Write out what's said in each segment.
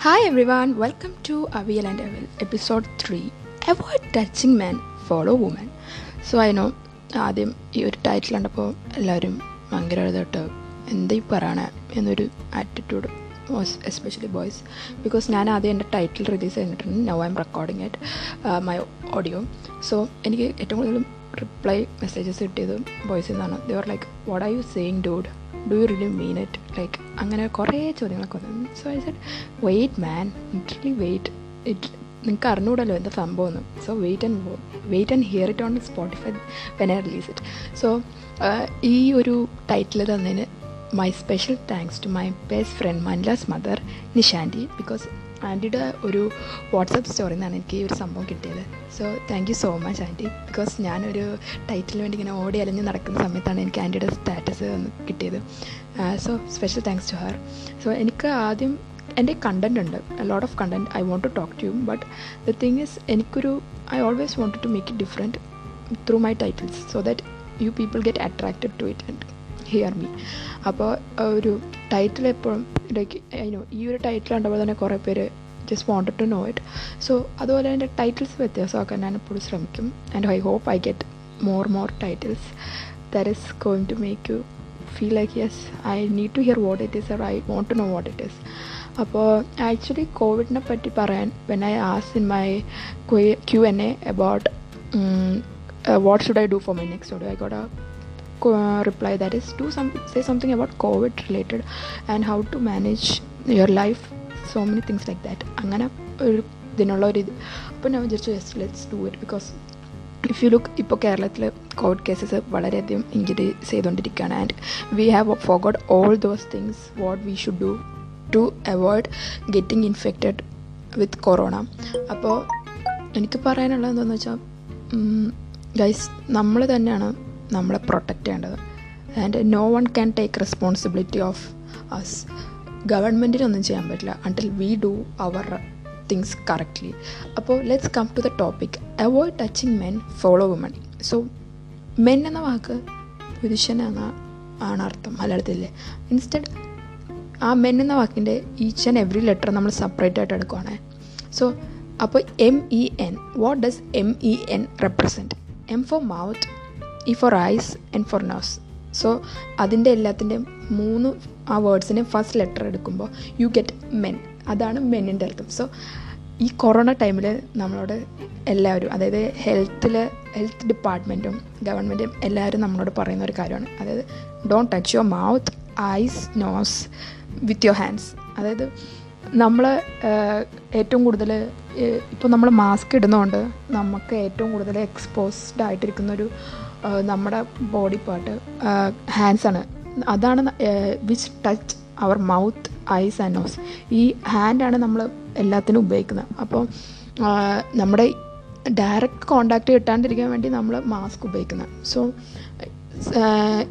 Hi everyone, welcome to Avial and Evil, episode 3. Avoid touching man follow woman so I know ആദ്യം ഈ ഒരു title കണ്ടപ്പോൾ എല്ലാവരും ഭയങ്കര എഴുതട്ടോ എന്താ ഈ പറയണേ എന്നൊരു attitude was especially boys because ഞാൻ ആദ്യം എന്റെ ടൈറ്റിൽ റിലീസ് ചെയ്തിട്ടുണ്ട് now I'm recording it my audio so എനിക്ക് ഏറ്റവും കൂടുതൽ റിപ്ലൈ മെസ്സേജസ് കിട്ടിയത് ബോയ്സിൽ നിന്നാണ് there like what are you saying dude do you really mean it like അങ്ങനെ കുറേ ചോദ്യങ്ങളൊക്കെ വന്നു. So I said wait man literally wait it നിങ്ങൾക്ക് അറിഞ്ഞൂടല്ലോ എന്താ സംഭവം എന്ന് so wait and wait and hear it on Spotify when I release it so ഈ ഒരു ടൈറ്റിൽ തന്നതിന് my special thanks to my best friend Manlas mother Nishanti because ആന്റിയുടെ ഒരു വാട്സപ്പ് സ്റ്റോറിൽ നിന്നാണ് എനിക്ക് ഈ ഒരു സംഭവം കിട്ടിയത്. So thank you so much aunty. Because ഞാനൊരു ടൈറ്റിൽ വേണ്ടി ഇങ്ങനെ ഓടി അലഞ്ഞ് നടക്കുന്ന സമയത്താണ് എനിക്ക് ആന്റിയുടെ സ്റ്റാറ്റസ് കിട്ടിയത്. So special thanks to her so എനിക്ക് ആദ്യം എന്റെ കണ്ടന്റ് ഉണ്ട്. Lot of content I want to talk to you but the thing is എനിക്കൊരു I always want to make it different through my titles so that you people get attracted to it and hear me അപ്പോൾ ഒരു title എപ്പോഴും like അതിനോ ഈ ഒരു title കണ്ടപ്പോൾ തന്നെ കുറേ പേര് just wanted to know it so അതുപോലെ എന്റെ ടൈറ്റിൽസ് വ്യത്യാസമാക്കാൻ ഞാൻ എപ്പോഴും ശ്രമിക്കും. And I hope I get more more titles that is going to make you feel like yes I need to hear what it is or I want to know what it is അപ്പോൾ actually കോവിഡിനെ പറ്റി പറയാൻ when I ask in my Q and A about what should I do for my next audio I got reply that is do some say something about covid related and how to manage your life. So many things like that. അങ്ങനെ ഒരു ഇതിനുള്ള ഒരു ഇത്. അപ്പോൾ ഞാൻ വിചാരിച്ചു just let's do it because if you look ഇപ്പോൾ കേരളത്തിൽ കോവിഡ് കേസസ് വളരെയധികം ഇൻക്രീസ് ചെയ്തുകൊണ്ടിരിക്കുകയാണ് and we have forgot all those things what we should do to avoid getting infected with corona അപ്പോൾ എനിക്ക് പറയാനുള്ളത് എന്താണെന്ന് വെച്ചാൽ ഗൈസ് നമ്മൾ തന്നെയാണ് നമ്മളെ പ്രൊട്ടക്റ്റ് ചെയ്യേണ്ടത്. And no one can take responsibility of us ഗവൺമെന്റിനൊന്നും ചെയ്യാൻ പറ്റില്ല. Until we do our things correctly അപ്പോൾ let's come to the topic avoid touching men follow woman so men എന്ന വാക്ക് പുരുഷൻ എന്ന ആണ് അർത്ഥം. മലയാളത്തിലെ ഇൻസ്റ്റഡ് ആ മെൻ എന്ന വാക്കിന്റെ ഈച്ച് ആൻഡ് എവറി ലെറ്റർ നമ്മൾ സെപ്പറേറ്റ് ആയിട്ട് എടുക്കുവാണ്. സോ അപ്പോൾ M E N what does M E N represent M for mouth E for eyes and for nose so അതിന്റെ എല്ലാത്തിന്റെയും മൂന്ന് ആ വേർഡ്സിന്റെ ഫസ്റ്റ് ലെറ്റർ എടുക്കുമ്പോൾ യു ഗെറ്റ് മെൻ അതാണ് മെന്നിന്റെ അർത്ഥം. സോ ഈ കൊറോണ ടൈമിൽ നമ്മളോട് എല്ലാവരും അതായത് ഹെൽത്തിൽ ഹെൽത്ത് ഡിപ്പാർട്ട്മെന്റും ഗവൺമെന്റും എല്ലാവരും നമ്മളോട് പറയുന്ന ഒരു കാര്യമാണ്. അതായത് don't touch your mouth eyes nose with your hands അതായത് നമ്മൾ ഏറ്റവും കൂടുതൽ ഇപ്പോൾ നമ്മൾ മാസ്ക് ഇടുന്നതുകൊണ്ട് നമുക്ക് ഏറ്റവും കൂടുതൽ എക്സ്പോസ്ഡ് ആയിട്ടിരിക്കുന്നൊരു നമ്മുടെ ബോഡി പാർട്ട് ഹാൻഡ്സ് ആണ്. അതാണ് which touch our mouth eyes and nose ഈ ഹാൻഡാണ് നമ്മൾ എല്ലാത്തിനും ഉപയോഗിക്കുന്നത്. അപ്പോൾ നമ്മുടെ ഡയറക്റ്റ് കോണ്ടാക്റ്റ് കിട്ടാണ്ടിരിക്കാൻ വേണ്ടി നമ്മൾ മാസ്ക് ഉപയോഗിക്കുന്നത്. So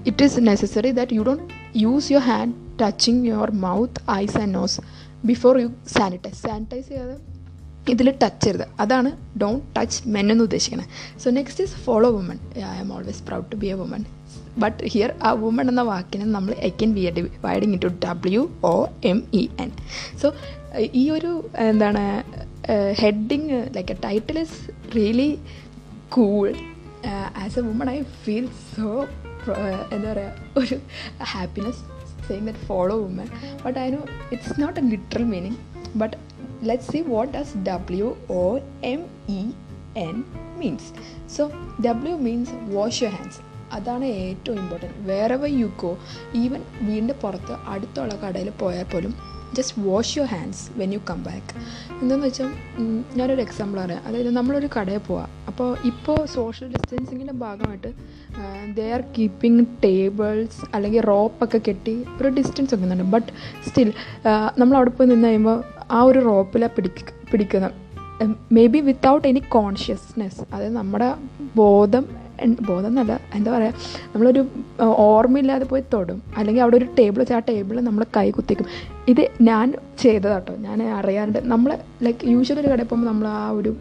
it is necessary that you don't use your hand touching your mouth eyes and nose before you sanitize sanitize ചെയ്യാതെ ഇതിൽ ടച്ച് ചെയ്ത് അതാണ് ഡോണ്ട് ടച്ച് മെൻ എന്ന് ഉദ്ദേശിക്കുന്നത് so next is follow woman I am always proud to be a woman but here ആ woman എന്ന വാക്കിനെ നമ്മൾ can be a dividing into W O M E N so ഈ ഒരു എന്താണ് heading like a title is really cool as a woman I feel so എന്താ പറയുക ഒരു happiness saying that follow woman but I know it's not a literal meaning but let's see what does w o m e n means. So w means wash your hands. അതാണ് ഏറ്റവും important വേറെ why you go even വീടിന്റെ പുറത്ത് അടുത്തുള്ള കടയിൽ പോയാൽ പോലും just wash your hands when you come back എന്താണെന്ന് വെച്ചാൽ ഞാനൊരു എക്സാമ്പിൾ പറയാം. അതായത് നമ്മളൊരു കടയിൽ പോവാം. അപ്പോൾ ഇപ്പോൾ സോഷ്യൽ ഡിസ്റ്റൻസിങ്ങിന്റെ ഭാഗമായിട്ട് ദേ ആർ കീപ്പിംഗ് ടേബിൾസ് അല്ലെങ്കിൽ റോപ്പൊക്കെ കെട്ടി ഒരു ഡിസ്റ്റൻസ് വെക്കുന്നുണ്ട്. ബട്ട് സ്റ്റിൽ നമ്മൾ അവിടെ പോയി നിന്ന് കഴിയുമ്പോൾ ആ ഒരു റോപ്പിലാണ് പിടിക്ക പിടിക്കുന്ന maybe without any consciousness അതായത് നമ്മുടെ ബോധം ബോധം എന്നല്ല എന്താ പറയുക നമ്മളൊരു ഓർമ്മയില്ലാതെ പോയി തൊടും. അല്ലെങ്കിൽ അവിടെ ഒരു ടേബിൾ വെച്ചാൽ ആ ടേബിളിൽ നമ്മൾ കൈ കുത്തിക്കും. ഇത് ഞാൻ ചെയ്തതാട്ടോ. ഞാൻ അറിയാറുണ്ട്. നമ്മൾ ലൈക്ക് യൂഷ്വലി ഒരു കടയിൽ പോകുമ്പോൾ നമ്മൾ ആ ഒരു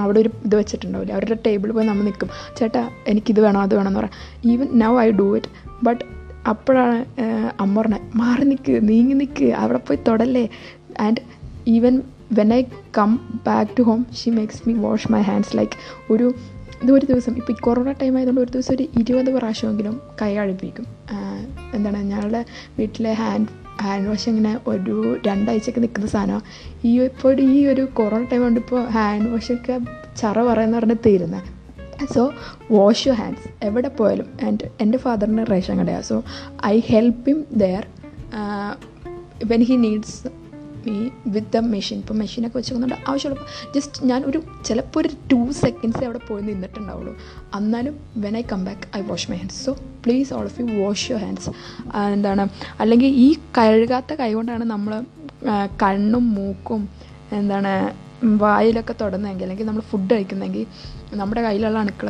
അവിടെ ഒരു ഇത് വെച്ചിട്ടുണ്ടാവില്ല? അവരുടെ ടേബിളിൽ പോയി നമ്മൾ നിൽക്കും. ചേട്ടാ എനിക്കിത് വേണം അത് വേണം എന്ന് പറയാം. Even now I do it but അപ്പോഴാണ് അമ്മ പറഞ്ഞത് മാറി നിൽക്ക് നീങ്ങി നിൽക്ക് അവിടെ പോയി തൊടല്ലേ? And even when I come back to home she makes me wash my hands like ഒരു ഇത് ഒരു ദിവസം ഇപ്പോൾ ഈ കൊറോണ ടൈം ആയതുകൊണ്ട് ഒരു ദിവസം ഒരു ഇരുപത് പ്രാവശ്യമെങ്കിലും കൈ അഴിപ്പിക്കും. എന്താണ് ഞങ്ങളുടെ വീട്ടിലെ ഹാൻഡ് ഹാൻഡ് വാഷ് ഇങ്ങനെ ഒരു രണ്ടാഴ്ചയൊക്കെ നിൽക്കുന്ന സാധനമാണ് ഈ ഇപ്പോൾ ഈ ഒരു കൊറോണ ടൈം കൊണ്ട് ഇപ്പോൾ ഹാൻഡ് വാഷൊക്കെ ചറ പറയുന്ന പറഞ്ഞ് തീരുന്നത് സോ വാഷ് യു ഹാൻഡ്സ് എവിടെ പോയാലും. ആൻഡ് എന്റെ ഫാദറിന് റേഷൻ കടയാണ് so I help him there when he needs me with the machine ഇപ്പോൾ മെഷീനൊക്കെ വെച്ചുകൊണ്ട് ആവശ്യമുള്ള ജസ്റ്റ് ഞാൻ ഒരു ചിലപ്പോൾ ഒരു ടു സെക്കൻഡ്സ് അവിടെ പോയി നിന്നിട്ടുണ്ടാവുള്ളൂ. എന്നാലും when I come back I wash my hands so please all of you wash your hands എന്താണ്? അല്ലെങ്കിൽ ഈ കഴുകാത്ത കൈ കൊണ്ടാണ് നമ്മൾ കണ്ണും മൂക്കും എന്താണ് വായിലൊക്കെ തൊടുന്നതെങ്കിൽ അല്ലെങ്കിൽ നമ്മൾ ഫുഡ് കഴിക്കുന്നെങ്കിൽ നമ്മുടെ കയ്യിലുള്ള അണുക്കൾ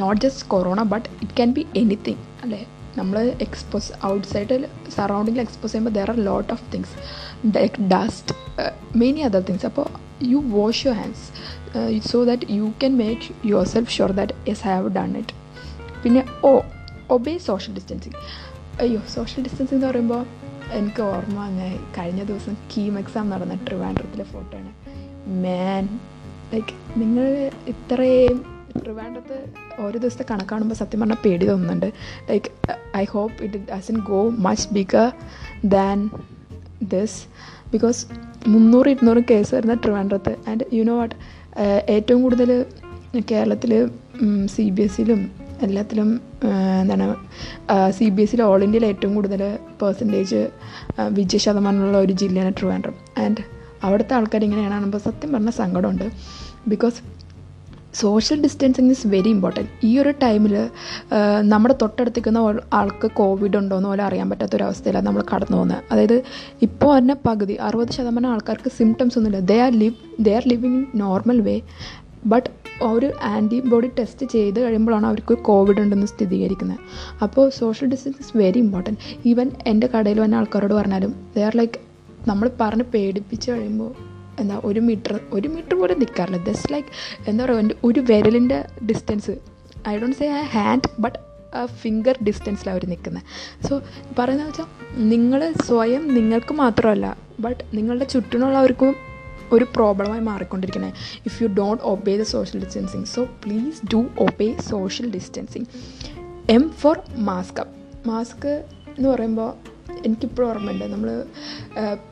not just corona but it can be anything അല്ലേ? നമ്മൾ എക്സ്പോസ് ഔട്ട് സൈഡിൽ സറൗണ്ടിങ്ങിൽ എക്സ്പോസ് ചെയ്യുമ്പോൾ there are lot of things dust many other things അപ്പോൾ you wash your hands so that you can make yourself sure that I have done it പിന്നെ ഓ obey social distancing അയ്യോ social distancing എന്ന് പറയുമ്പോൾ എനിക്ക് ഓർമ്മ അങ്ങനെ കഴിഞ്ഞ ദിവസം കീം എക്സാം നടന്ന ട്രിവാൻഡ്രത്തിലെ ഫോട്ടോ ആണ്. മാൻ ലൈക്ക് നിങ്ങൾ ഇത്രയും ട്രിവാൻഡ്രത്ത് ഓരോ ദിവസത്തെ കണക്കാണുമ്പോൾ സത്യം പറഞ്ഞാൽ പേടി തോന്നുന്നുണ്ട്. Like I hope it doesn't go much bigger than this because മുന്നൂറ് ഇരുന്നൂറ് കേസ് വരുന്ന ട്രിവാൻഡ്രത്ത്. ആൻഡ് യു നോ വാട്ട് ഏറ്റവും കൂടുതൽ കേരളത്തിൽ സി ബി എസ് സിയിലും എല്ലാത്തിലും എന്താണ് സി ബി എസ് സിയിൽ ഓൾ ഇന്ത്യയിൽ ഏറ്റവും കൂടുതൽ പേഴ്സന്റേജ് വിജയ ശതമാനമുള്ള ഒരു ജില്ലയാണ് ട്രിവാൻഡ്രം. ആൻഡ് അവിടുത്തെ ആൾക്കാർ ഇങ്ങനെയാണ് സത്യം പറഞ്ഞാൽ സങ്കടമുണ്ട്. Because social distancing is very important ഈ ഒരു ടൈമിൽ നമ്മുടെ തൊട്ടടുത്തിരിക്കുന്ന ആൾക്ക് കോവിഡ് ഉണ്ടോയെന്ന് പോലും അറിയാൻ പറ്റാത്തൊരവസ്ഥയിലാണ് നമ്മൾ കടന്നു പോകുന്നത് അതായത് ഇപ്പോൾ തന്നെ പകുതി അറുപത് ശതമാനം ആൾക്കാർക്ക് സിംറ്റംസ് ഒന്നുമില്ല. They are live they are living in normal way but ഒരു ആന്റിബോഡി ടെസ്റ്റ് ചെയ്ത് കഴിയുമ്പോഴാണ് അവർക്ക് കോവിഡ് ഉണ്ടെന്ന് സ്ഥിരീകരിക്കുന്നത് അപ്പോൾ social distance is very important even എന്റെ കടയിൽ വന്ന ആൾക്കാരോട് പറഞ്ഞാലും ദേ ആർ ലൈക്ക് നമ്മൾ പറഞ്ഞ് പേടിപ്പിച്ച് കഴിയുമ്പോൾ എന്താ ഒരു മീറ്റർ ഒരു മീറ്റർ പോലും നിൽക്കാറില്ല ജസ്റ്റ് ലൈക്ക് എന്താ പറയുക എന്റെ ഒരു വിരലിന്റെ distance I don't say I hand but finger ഡിസ്റ്റൻസിലാണ് അവർ നിൽക്കുന്നത് സോ പറയുന്നത് വെച്ചാൽ നിങ്ങൾ സ്വയം നിങ്ങൾക്ക് മാത്രമല്ല ബട്ട് നിങ്ങളുടെ ചുറ്റിനുള്ളവർക്കും ഒരു പ്രോബ്ലമായി മാറിക്കൊണ്ടിരിക്കണേ. If you don't obey the social distancing so please do obey social distancing M for mask mask എന്ന് പറയുമ്പോൾ എനിക്കിപ്പോഴും ഓർമ്മയുണ്ട്. നമ്മൾ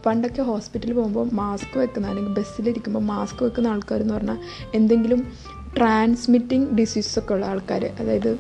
പണ്ടൊക്കെ ഹോസ്പിറ്റലിൽ പോകുമ്പോൾ മാസ്ക് വെക്കുന്ന അല്ലെങ്കിൽ ബസ്സിലിരിക്കുമ്പോൾ മാസ്ക് വെക്കുന്ന ആൾക്കാർ എന്ന് പറഞ്ഞാൽ എന്തെങ്കിലും ട്രാൻസ്മിറ്റിംഗ് ഡിസീസൊക്കെ ഉള്ള ആൾക്കാർ അതായത്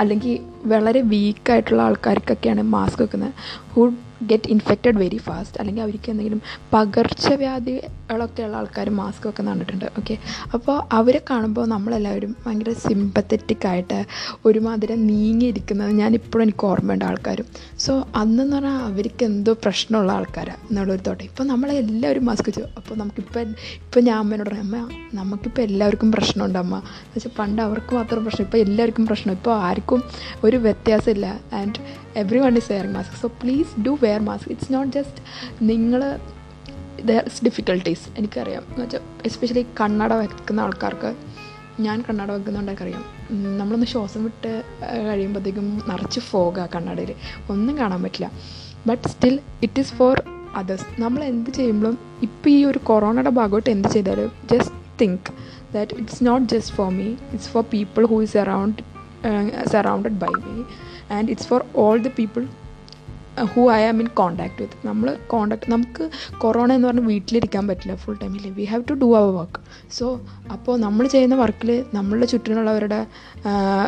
അല്ലെങ്കിൽ വളരെ വീക്കായിട്ടുള്ള ആൾക്കാർക്കൊക്കെയാണ് മാസ്ക് വെക്കുന്നത്. Who get infected very fast അല്ലെങ്കിൽ അവർക്ക് എന്തെങ്കിലും പകർച്ചവ്യാധികളൊക്കെ ഉള്ള ആൾക്കാർ മാസ്ക് ഒക്കെ നടന്നിട്ടുണ്ട്. ഓക്കെ അപ്പോൾ അവരെ കാണുമ്പോൾ നമ്മളെല്ലാവരും ഭയങ്കര സിമ്പത്തറ്റിക് ആയിട്ട് ഒരുമാതിരി നീങ്ങിയിരിക്കുന്നത് ഞാനിപ്പോഴും എനിക്ക് ഓർമ്മയുണ്ട് ആൾക്കാരും. സോ അന്നെന്ന് പറഞ്ഞാൽ അവർക്ക് എന്തോ പ്രശ്നമുള്ള ആൾക്കാരാണ് എന്നുള്ളൊരു തോട്ടെ. ഇപ്പോൾ നമ്മളെല്ലാവരും മാസ്ക് വെച്ചു. അപ്പോൾ നമുക്കിപ്പോൾ ഇപ്പോൾ ഞാൻ അമ്മേനോട് പറയാം അമ്മ നമുക്കിപ്പോൾ എല്ലാവർക്കും പ്രശ്നമുണ്ട് അമ്മ. എന്ന് വെച്ചാൽ പണ്ട് അവർക്ക് മാത്രം പ്രശ്നം ഇപ്പോൾ എല്ലാവർക്കും പ്രശ്നം. ഇപ്പോൾ ആർക്കും ഒരു വ്യത്യാസമില്ല. And everyone is wearing mask so please do wear mask it's not just നിങ്ങൾ ദർസ് ഡിഫിക്കൽട്ടീസ് എനിക്കറിയാം. എന്ന് വെച്ചാൽ എസ്പെഷ്യലി കണ്ണട വെക്കുന്ന ആൾക്കാർക്ക് ഞാൻ കണ്ണട വെക്കുന്നുണ്ടെങ്കിൽ അറിയാം നമ്മളൊന്ന് ശ്വാസം വിട്ട് കഴിയുമ്പോഴത്തേക്കും നിറച്ച് ഫോഗാ കണ്ണടയിൽ ഒന്നും കാണാൻ പറ്റില്ല. But still it is for others നമ്മൾ എന്ത് ചെയ്യുമ്പോഴും ഇപ്പോൾ ഈ ഒരു കൊറോണയുടെ ഭാഗമായിട്ട് എന്ത് ചെയ്താലും just think that it's not just for me it's for people who is around surrounded by me and it's for all the people who I am in contact with നമ്മൾ കോണ്ടാക്ട് നമുക്ക് കൊറോണ എന്ന് പറഞ്ഞാൽ വീട്ടിലിരിക്കാൻ പറ്റില്ല full ടൈമിൽ we have to do our work so അപ്പോൾ നമ്മൾ ചെയ്യുന്ന വർക്കിൽ നമ്മളുടെ ചുറ്റിനുള്ളവരുടെ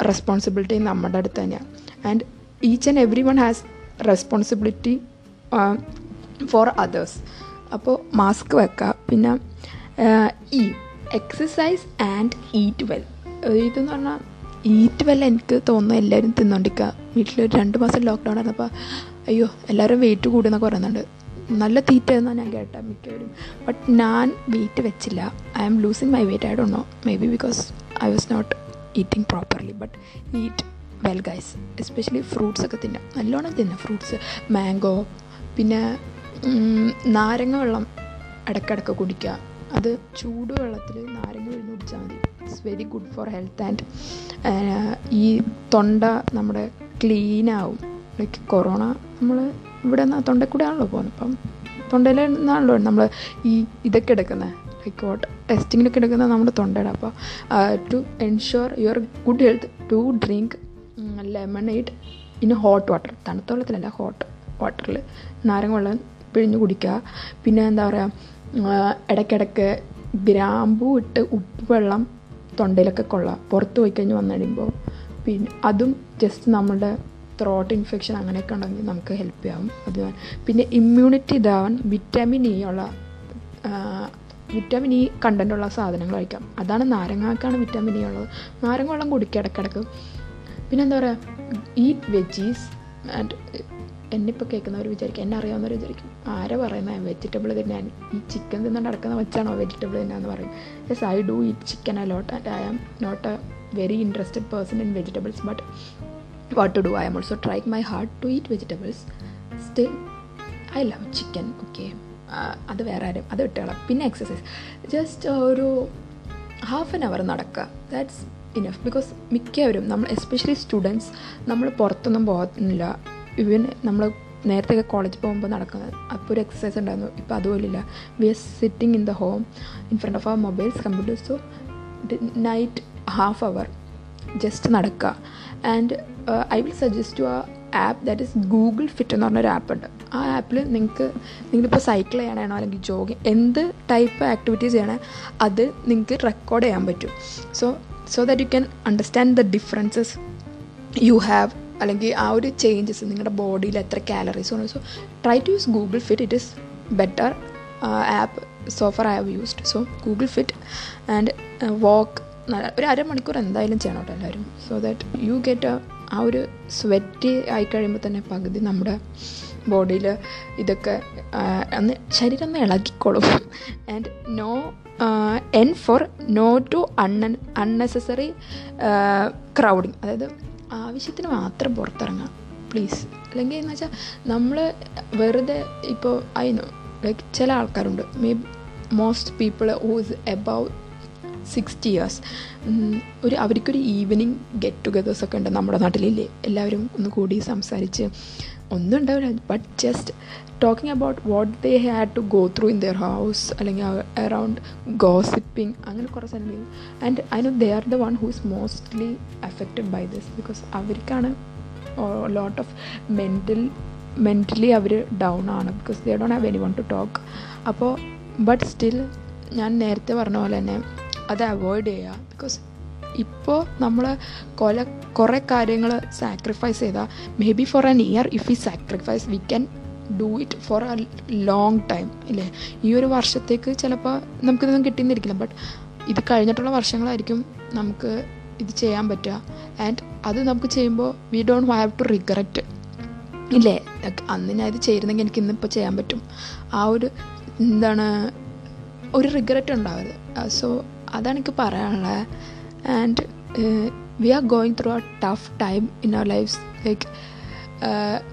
റെസ്പോൺസിബിലിറ്റി നമ്മുടെ അടുത്ത് തന്നെയാണ് and each and every one has responsibility for others അപ്പോൾ മാസ്ക് വെക്കുക പിന്നെ ഈ എക്സസൈസ് ആൻഡ് ഈറ്റ് വെൽ ഇതെന്ന് പറഞ്ഞാൽ ഈറ്റ് വല്ല എനിക്ക് തോന്നുന്നു എല്ലാവരും തിന്നോണ്ടിരിക്കുക വീട്ടിൽ ഒരു രണ്ട് മാസം ലോക്ക്ഡൗൺ ആയിരുന്നപ്പോൾ അയ്യോ എല്ലാവരും വെയിറ്റ് കൂടുന്നൊക്കെ പറയുന്നുണ്ട്. നല്ല തീറ്റ എന്നാണ് ഞാൻ കേട്ടത് മിക്കവരും. ബട്ട് ഞാൻ വെയിറ്റ് വെച്ചില്ല. I am losing my weight I don't know maybe because I was not eating properly but eat well guys especially fruits ഒക്കെ തിന്നാം. നല്ലോണം തിന്നാം ഫ്രൂട്ട്സ് മാംഗോ പിന്നെ നാരങ്ങ വെള്ളം ഇടയ്ക്കിടയ്ക്ക് കുടിക്കുക അത് ചൂടുവെള്ളത്തിൽ നാരങ്ങ പിഴിഞ്ഞ് കുടിച്ചാൽ മതി. It's very good for health and ഈ തൊണ്ട നമ്മുടെ ക്ലീൻ ആവും. ലൈക്ക് കൊറോണ നമ്മൾ ഇവിടെ നിന്ന് തൊണ്ടയിൽ കൂടെ ആണല്ലോ പോകുന്നത്. അപ്പം തൊണ്ടയിൽ നിന്നാണല്ലോ നമ്മൾ ഈ ഇതൊക്കെ എടുക്കുന്നത് ലൈക്ക് വാട്ട് ടെസ്റ്റിങ്ങിനൊക്കെ എടുക്കുന്നത് നമ്മുടെ തൊണ്ടയുടെ അപ്പോൾ to ensure your good health to drink lemonade in hot water തണുത്ത വെള്ളത്തിലല്ല ഹോട്ട് വാട്ടറിൽ നാരങ്ങ വെള്ളം പിഴിഞ്ഞ് കുടിക്കുക. പിന്നെ എന്താ പറയുക ഇടയ്ക്കിടയ്ക്ക് ഗ്രാമ്പൂ ഇട്ട് ഉപ്പ് വെള്ളം തൊണ്ടയിലൊക്കെ കൊള്ളാം. പുറത്ത് പോയി കഴിഞ്ഞ് വന്നു കഴിയുമ്പോൾ പിന്നെ അതും ജസ്റ്റ് നമ്മുടെ ത്രോട്ട് ഇൻഫെക്ഷൻ അങ്ങനെയൊക്കെ ഉണ്ടെങ്കിൽ നമുക്ക് ഹെൽപ്പ് ചെയ്യാവും അത് പിന്നെ ഇമ്മ്യൂണിറ്റി ഇതാവാൻ വിറ്റാമിൻ ഇ ഉള്ള വിറ്റാമിൻ ഇ കണ്ടന്റുള്ള സാധനങ്ങൾ കഴിക്കാം. അതാണ് നാരങ്ങാക്കാണ് വിറ്റാമിൻ ഇ ഉള്ളത്. നാരങ്ങ വെള്ളം കുടിക്കുക ഇടയ്ക്കിടയ്ക്ക്. പിന്നെ എന്താ പറയുക ഈറ്റ് വെജീസ് ആൻഡ് എന്നിപ്പോൾ കേൾക്കുന്നവർ വിചാരിക്കും എന്നെ അറിയാവുന്നവർ വിചാരിക്കും ആരാ പറയുന്നത് വെജിറ്റബിൾ തന്നെയാണ് ഈ ചിക്കൻ തിന്നുകൊണ്ട് നടക്കുന്ന വെച്ചാണോ വെജിറ്റബിൾ തന്നെയാണെന്ന് പറയും. Yes I do eat chicken a lot and I am not a very interested person in vegetables but what to do I am also try my heart to eat vegetables still I love chicken okay അത് വേറെ ആരും അത് വിട്ടുകളാം പിന്നെ exercise just ഒരു half an hour നടക്കുക that's enough because മിക്കവരും നമ്മൾ എസ്പെഷ്യലി സ്റ്റുഡൻസ് നമ്മൾ പുറത്തൊന്നും പോകുന്നില്ല ഇവൻ നമ്മൾ നേരത്തെ കോളേജിൽ പോകുമ്പോൾ നടക്കുന്നത് അപ്പോൾ ഒരു എക്സസൈസ് ഉണ്ടായിരുന്നു. ഇപ്പോൾ അതുപോലില്ല. We are sitting in the home in front of our mobiles computers so night half hour just നടക്കുക and I will suggest to a app that is Google Fit എന്ന് പറഞ്ഞൊരു ആപ്പ് ഉണ്ട്. ആ ആപ്പിൽ നിങ്ങൾക്ക് നിങ്ങളിപ്പോൾ സൈക്കിൾ ചെയ്യണമാണോ അല്ലെങ്കിൽ ജോഗിങ് എന്ത് ടൈപ്പ് ആക്ടിവിറ്റീസ് ചെയ്യണേ അത് നിങ്ങൾക്ക് റെക്കോർഡ് ചെയ്യാൻ പറ്റും. So so that you can understand the differences you have അല്ലെങ്കിൽ ആ ഒരു ചേഞ്ചസ് നിങ്ങളുടെ ബോഡിയിൽ എത്ര കാലറീസ് ഉണ്ട് so try to use Google Fit it is better app so far I have used so Google Fit and walk ഒരു അരമണിക്കൂർ എന്തായാലും ചെയ്യണം കേട്ടോ എല്ലാവരും. സോ ദാറ്റ് യു ഗെറ്റ് ആ ഒരു സ്വെറ്റ് ആയി കഴിയുമ്പോൾ തന്നെ പകുതി നമ്മുടെ ബോഡിയിൽ ഇതൊക്കെ ഒന്ന് ശരീരം ഒന്ന് ഇളകിക്കോളും. And no N for no to un unnecessary crowding അതായത് ആവശ്യത്തിന് മാത്രം പുറത്തിറങ്ങാം. പ്ലീസ് അല്ലെങ്കിൽ എന്ന് വെച്ചാൽ നമ്മൾ വെറുതെ ഇപ്പോൾ അതിനോ ലൈക്ക് ചില ആൾക്കാരുണ്ട്. May most people who's above sixty years ഒരു അവർക്കൊരു ഈവനിങ് ഗെറ്റ് ടുഗദേഴ്സ് ഒക്കെ ഉണ്ട് നമ്മുടെ നാട്ടിലില്ലേ? എല്ലാവരും ഒന്ന് കൂടി സംസാരിച്ച് ഒന്നും ഉണ്ടാവില്ല but just talking about what they had to go through in their house അല്ലെങ്കിൽ അറൗണ്ട് ഗോസിപ്പിംഗ് അങ്ങനെ കുറേ സ്ഥലങ്ങൾ and I know they are the one who is mostly affected by this because അവർക്കാണ് ലോട്ട് ഓഫ് മെന്റൽ മെന്റലി അവർ down ആണ് because they don't have anyone to talk അപ്പോൾ but still ഞാൻ നേരത്തെ പറഞ്ഞ പോലെ തന്നെ അത് അവോയ്ഡ് ചെയ്യുക ബിക്കോസ് ഇപ്പോൾ നമ്മൾ കൊല കുറേ കാര്യങ്ങൾ സാക്രിഫൈസ് ചെയ്താൽ maybe for an year if ഈ sacrifice we can do it for a long time ഇല്ലേ? ഈ ഒരു വർഷത്തേക്ക് ചിലപ്പോൾ നമുക്കിതൊന്നും കിട്ടിയെന്നിരിക്കില്ല ബട്ട് ഇത് കഴിഞ്ഞിട്ടുള്ള വർഷങ്ങളായിരിക്കും നമുക്ക് ഇത് ചെയ്യാൻ പറ്റുക. ആൻഡ് അത് നമുക്ക് ചെയ്യുമ്പോൾ we don't have to regret ഇല്ലേ? അന്ന് ഞാൻ ഇത് ചെയ്തിരുന്നെങ്കിൽ എനിക്ക് ഇന്നിപ്പോൾ ചെയ്യാൻ പറ്റും. ആ ഒരു എന്താണ് ഒരു റിഗ്രറ്റ് ഉണ്ടാവരുത്. സോ അതാണ് എനിക്ക് പറയാനുള്ളത് and we are going through a tough time in our lifes like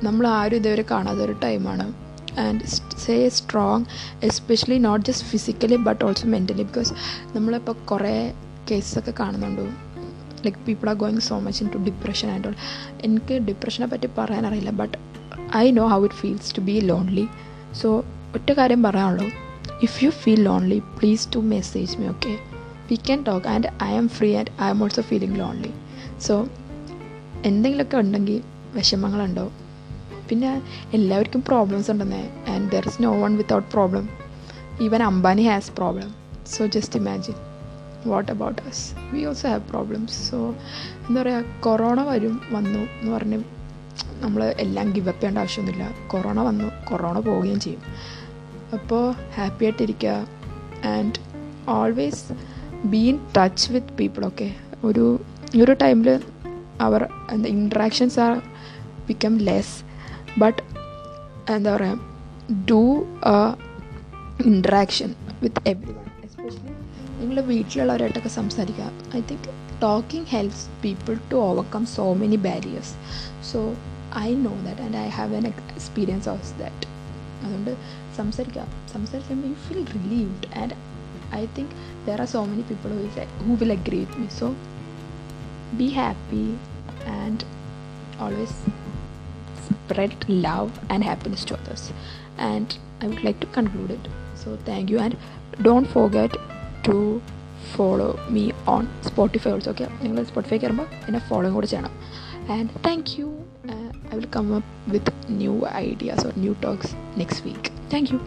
നമ്മൾ ആരും ഇതുവരെ കാണാത്ത ഒരു ടൈമാണ് and say strong especially not just physically but also mentally because നമ്മളിപ്പോൾ കുറേ കേസൊക്കെ കാണുന്നുണ്ട്. Like people are going so much into depression and all എനിക്ക് ഡിപ്രഷനെ പറ്റി പറയാനറിയില്ല but I know how it feels to be lonely so ഒറ്റ കാര്യം പറയാനുള്ളൂ. If you feel lonely please to message me okay we can talk and I am free and I am also feeling lonely so എന്തെങ്കിലുമൊക്കെ ഉണ്ടെങ്കിൽ വിഷമങ്ങളുണ്ടോ? പിന്നെ എല്ലാവർക്കും problems ഉണ്ടെന്നേ. And there is no one without problem even Ambani has problem so just imagine what about us we also have problems so എന്താ പറയുക corona വരും വന്നു എന്ന് പറഞ്ഞ് നമ്മൾ എല്ലാം ഗിവപ്പ് ചെയ്യേണ്ട ആവശ്യമൊന്നുമില്ല. കൊറോണ വന്നു കൊറോണ പോവുകയും ചെയ്യും. അപ്പോൾ ഹാപ്പി ആയിട്ടിരിക്കുക. And always be in touch with people okay ഒരു ഒരു ടൈമിൽ അവർ എന്താ interactions are become less but എന്താ പറയുക do interaction with everyone especially നിങ്ങൾ വീട്ടിലുള്ളവരായിട്ടൊക്കെ സംസാരിക്കുക. I think talking helps people to overcome so many barriers so I know that and I have an experience of that അതുകൊണ്ട് സംസാരിക്കുക സംസാരിക്കുമ്പോൾ you feel relieved and I think there are so many people who, is, who will agree with me. So be happy and always spread love and happiness to others. And I would like to conclude it. So thank you and don't forget to follow me on Spotify also okay നിങ്ങൾ Spotify കയറുമ്പോൾ എന്നെ ഫോളോയും കൂടെ ചെയ്യണം and thank you I will come up with new ideas or new talks next week thank you